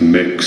mix.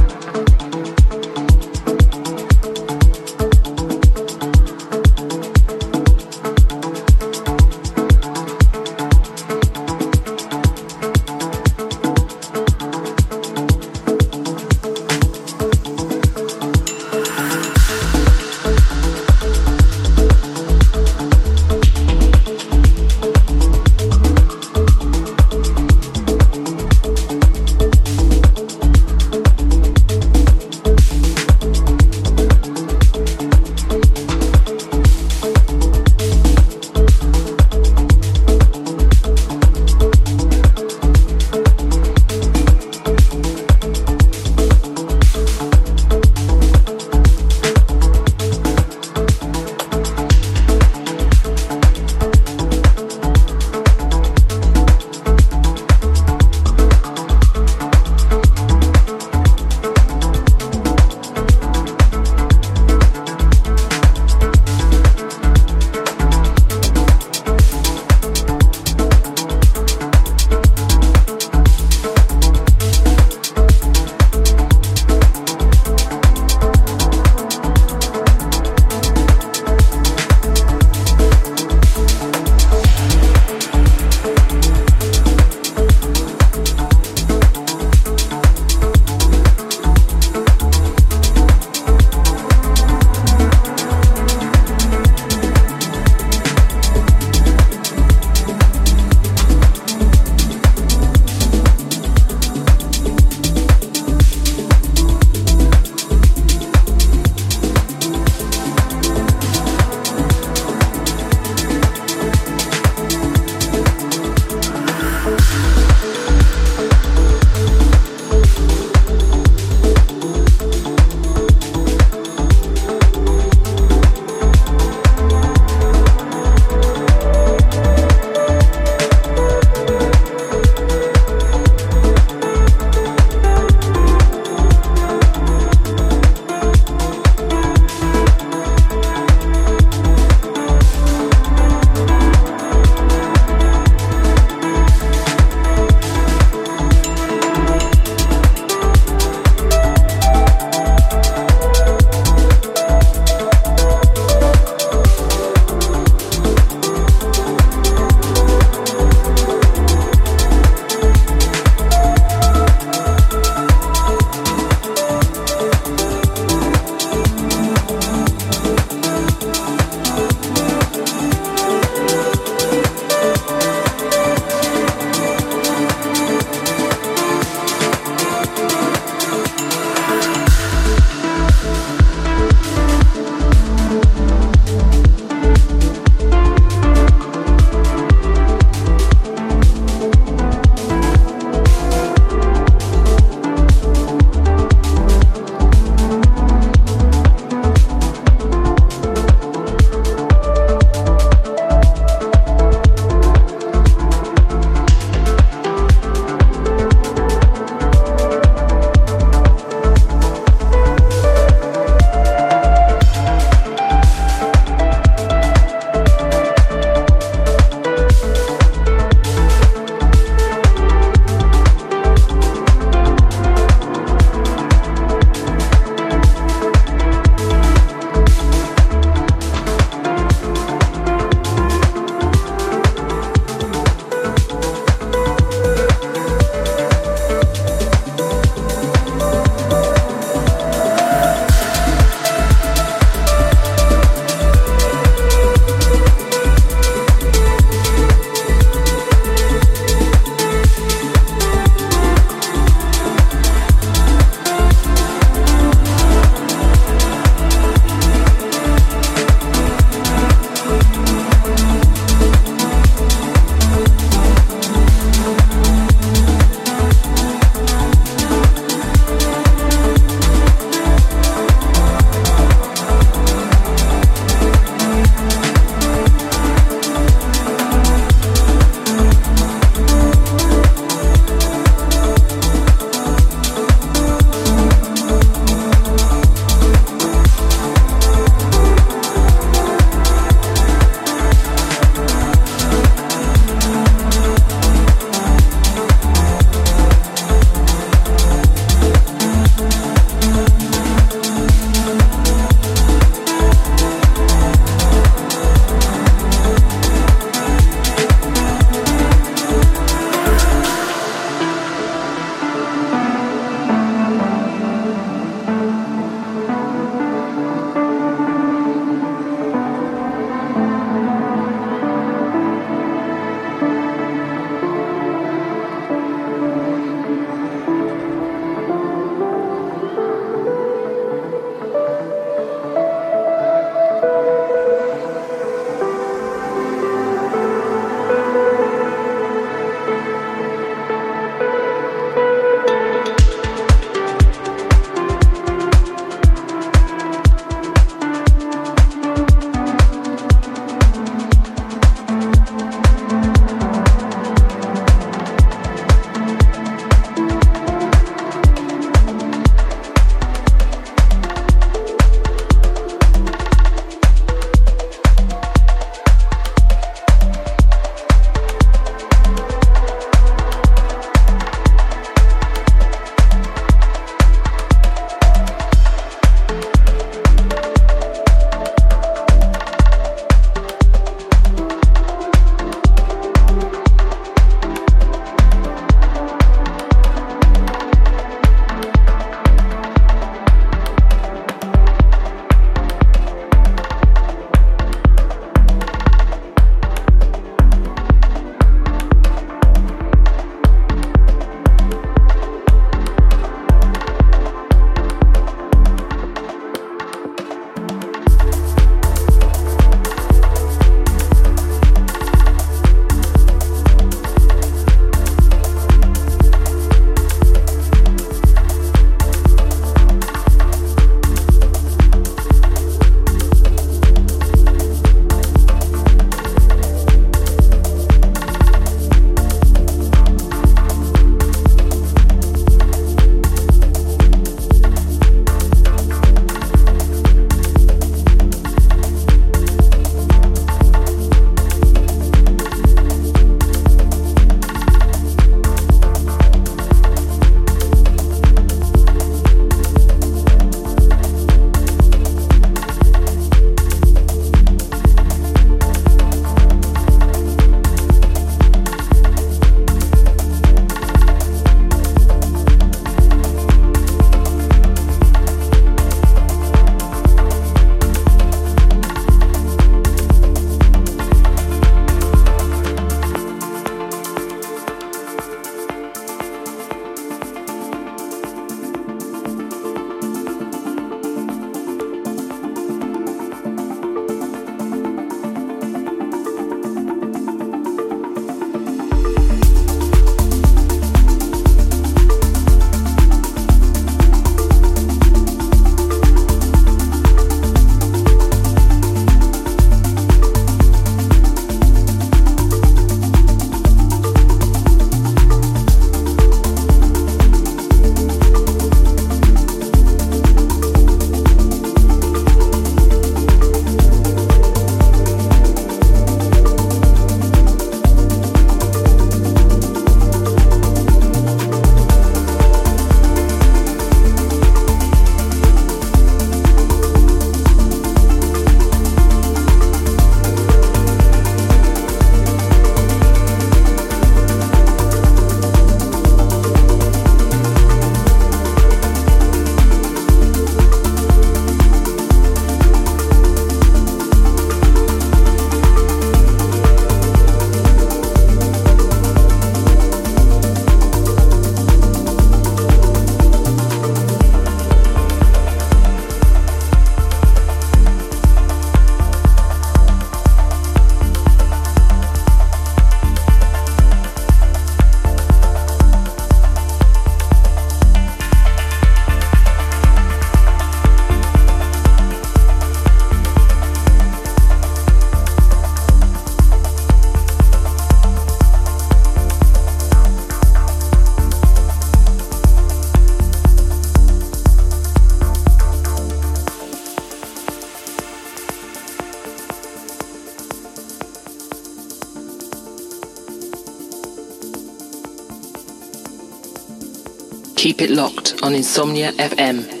Keep it locked on Insomnia FM.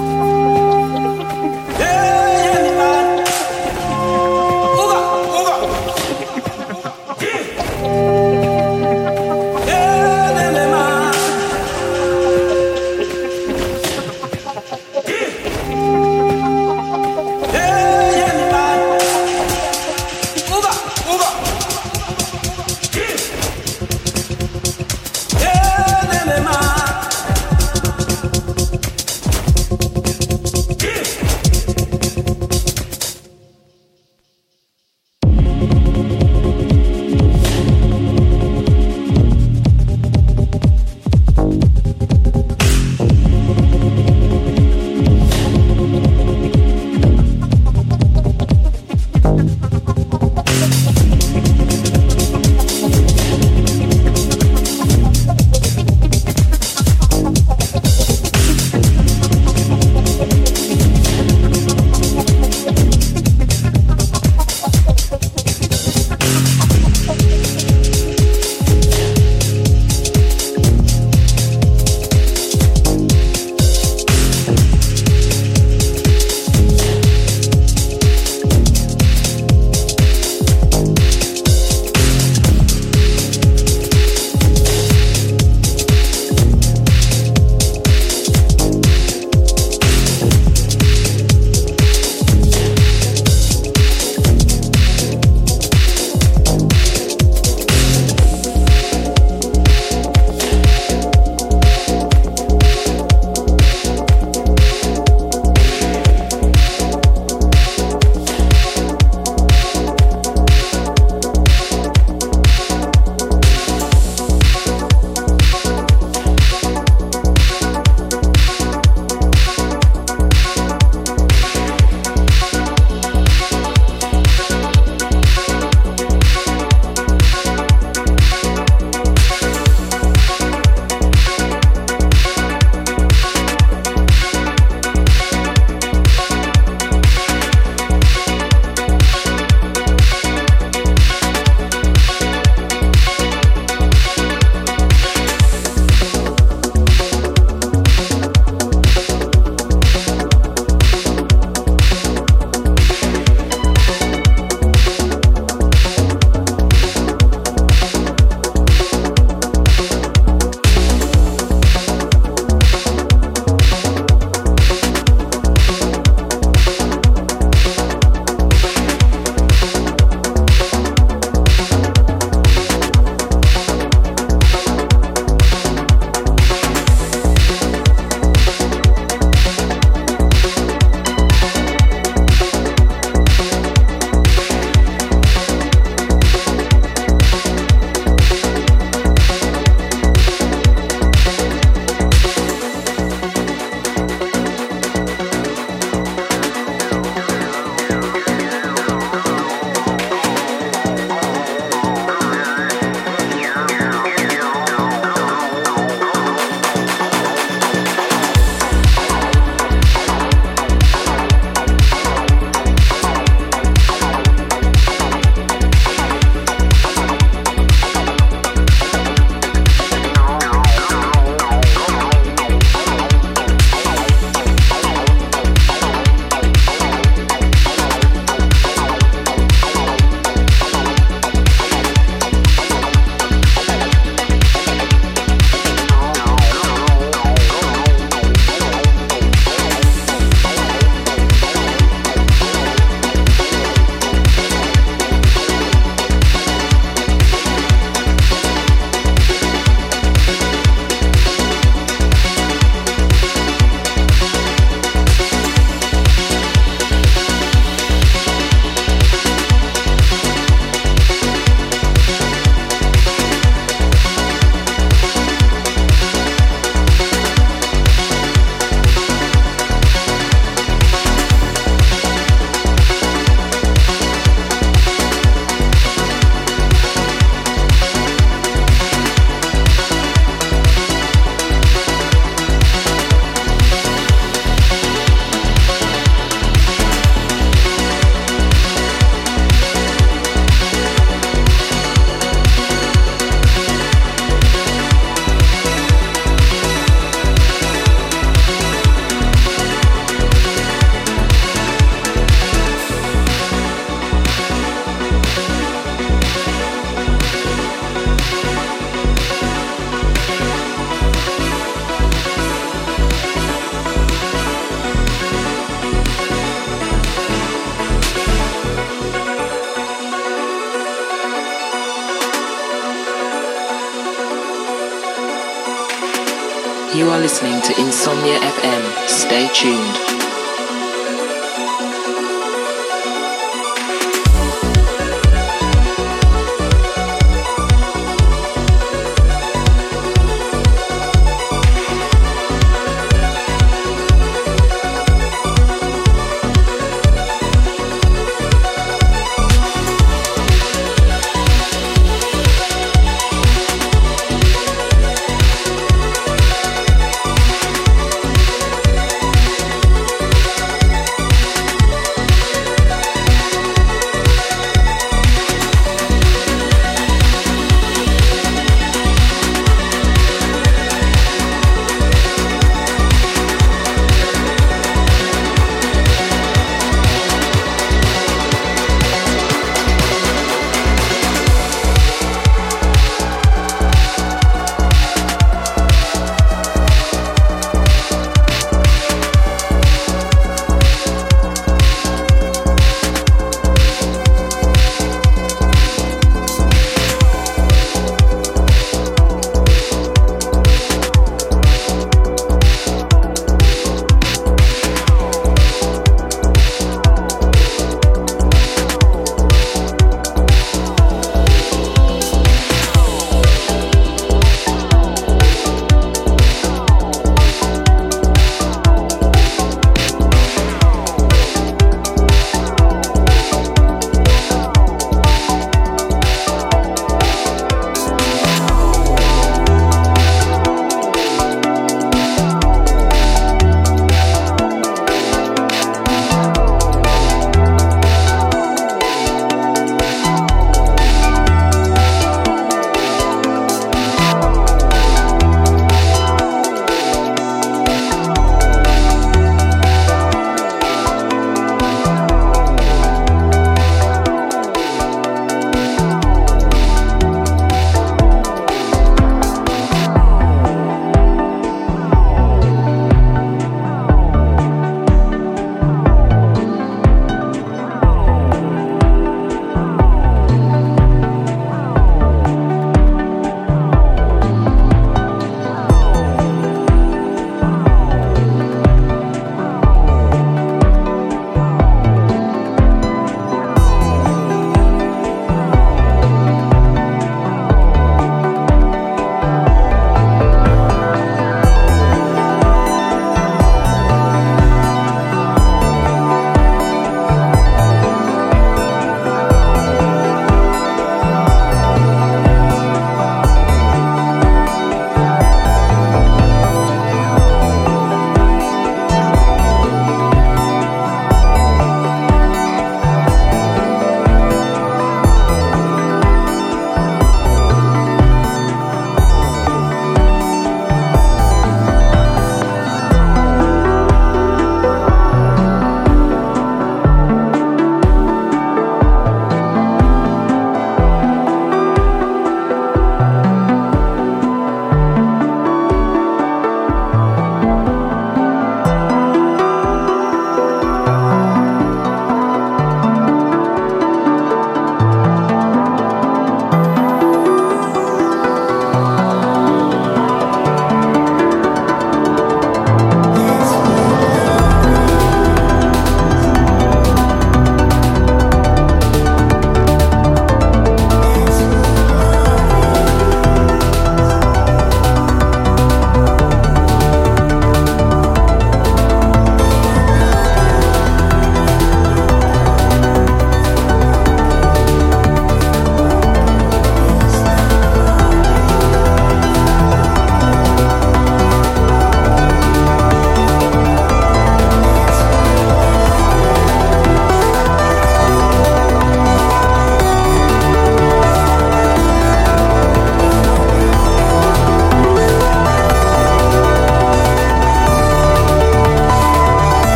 Bye.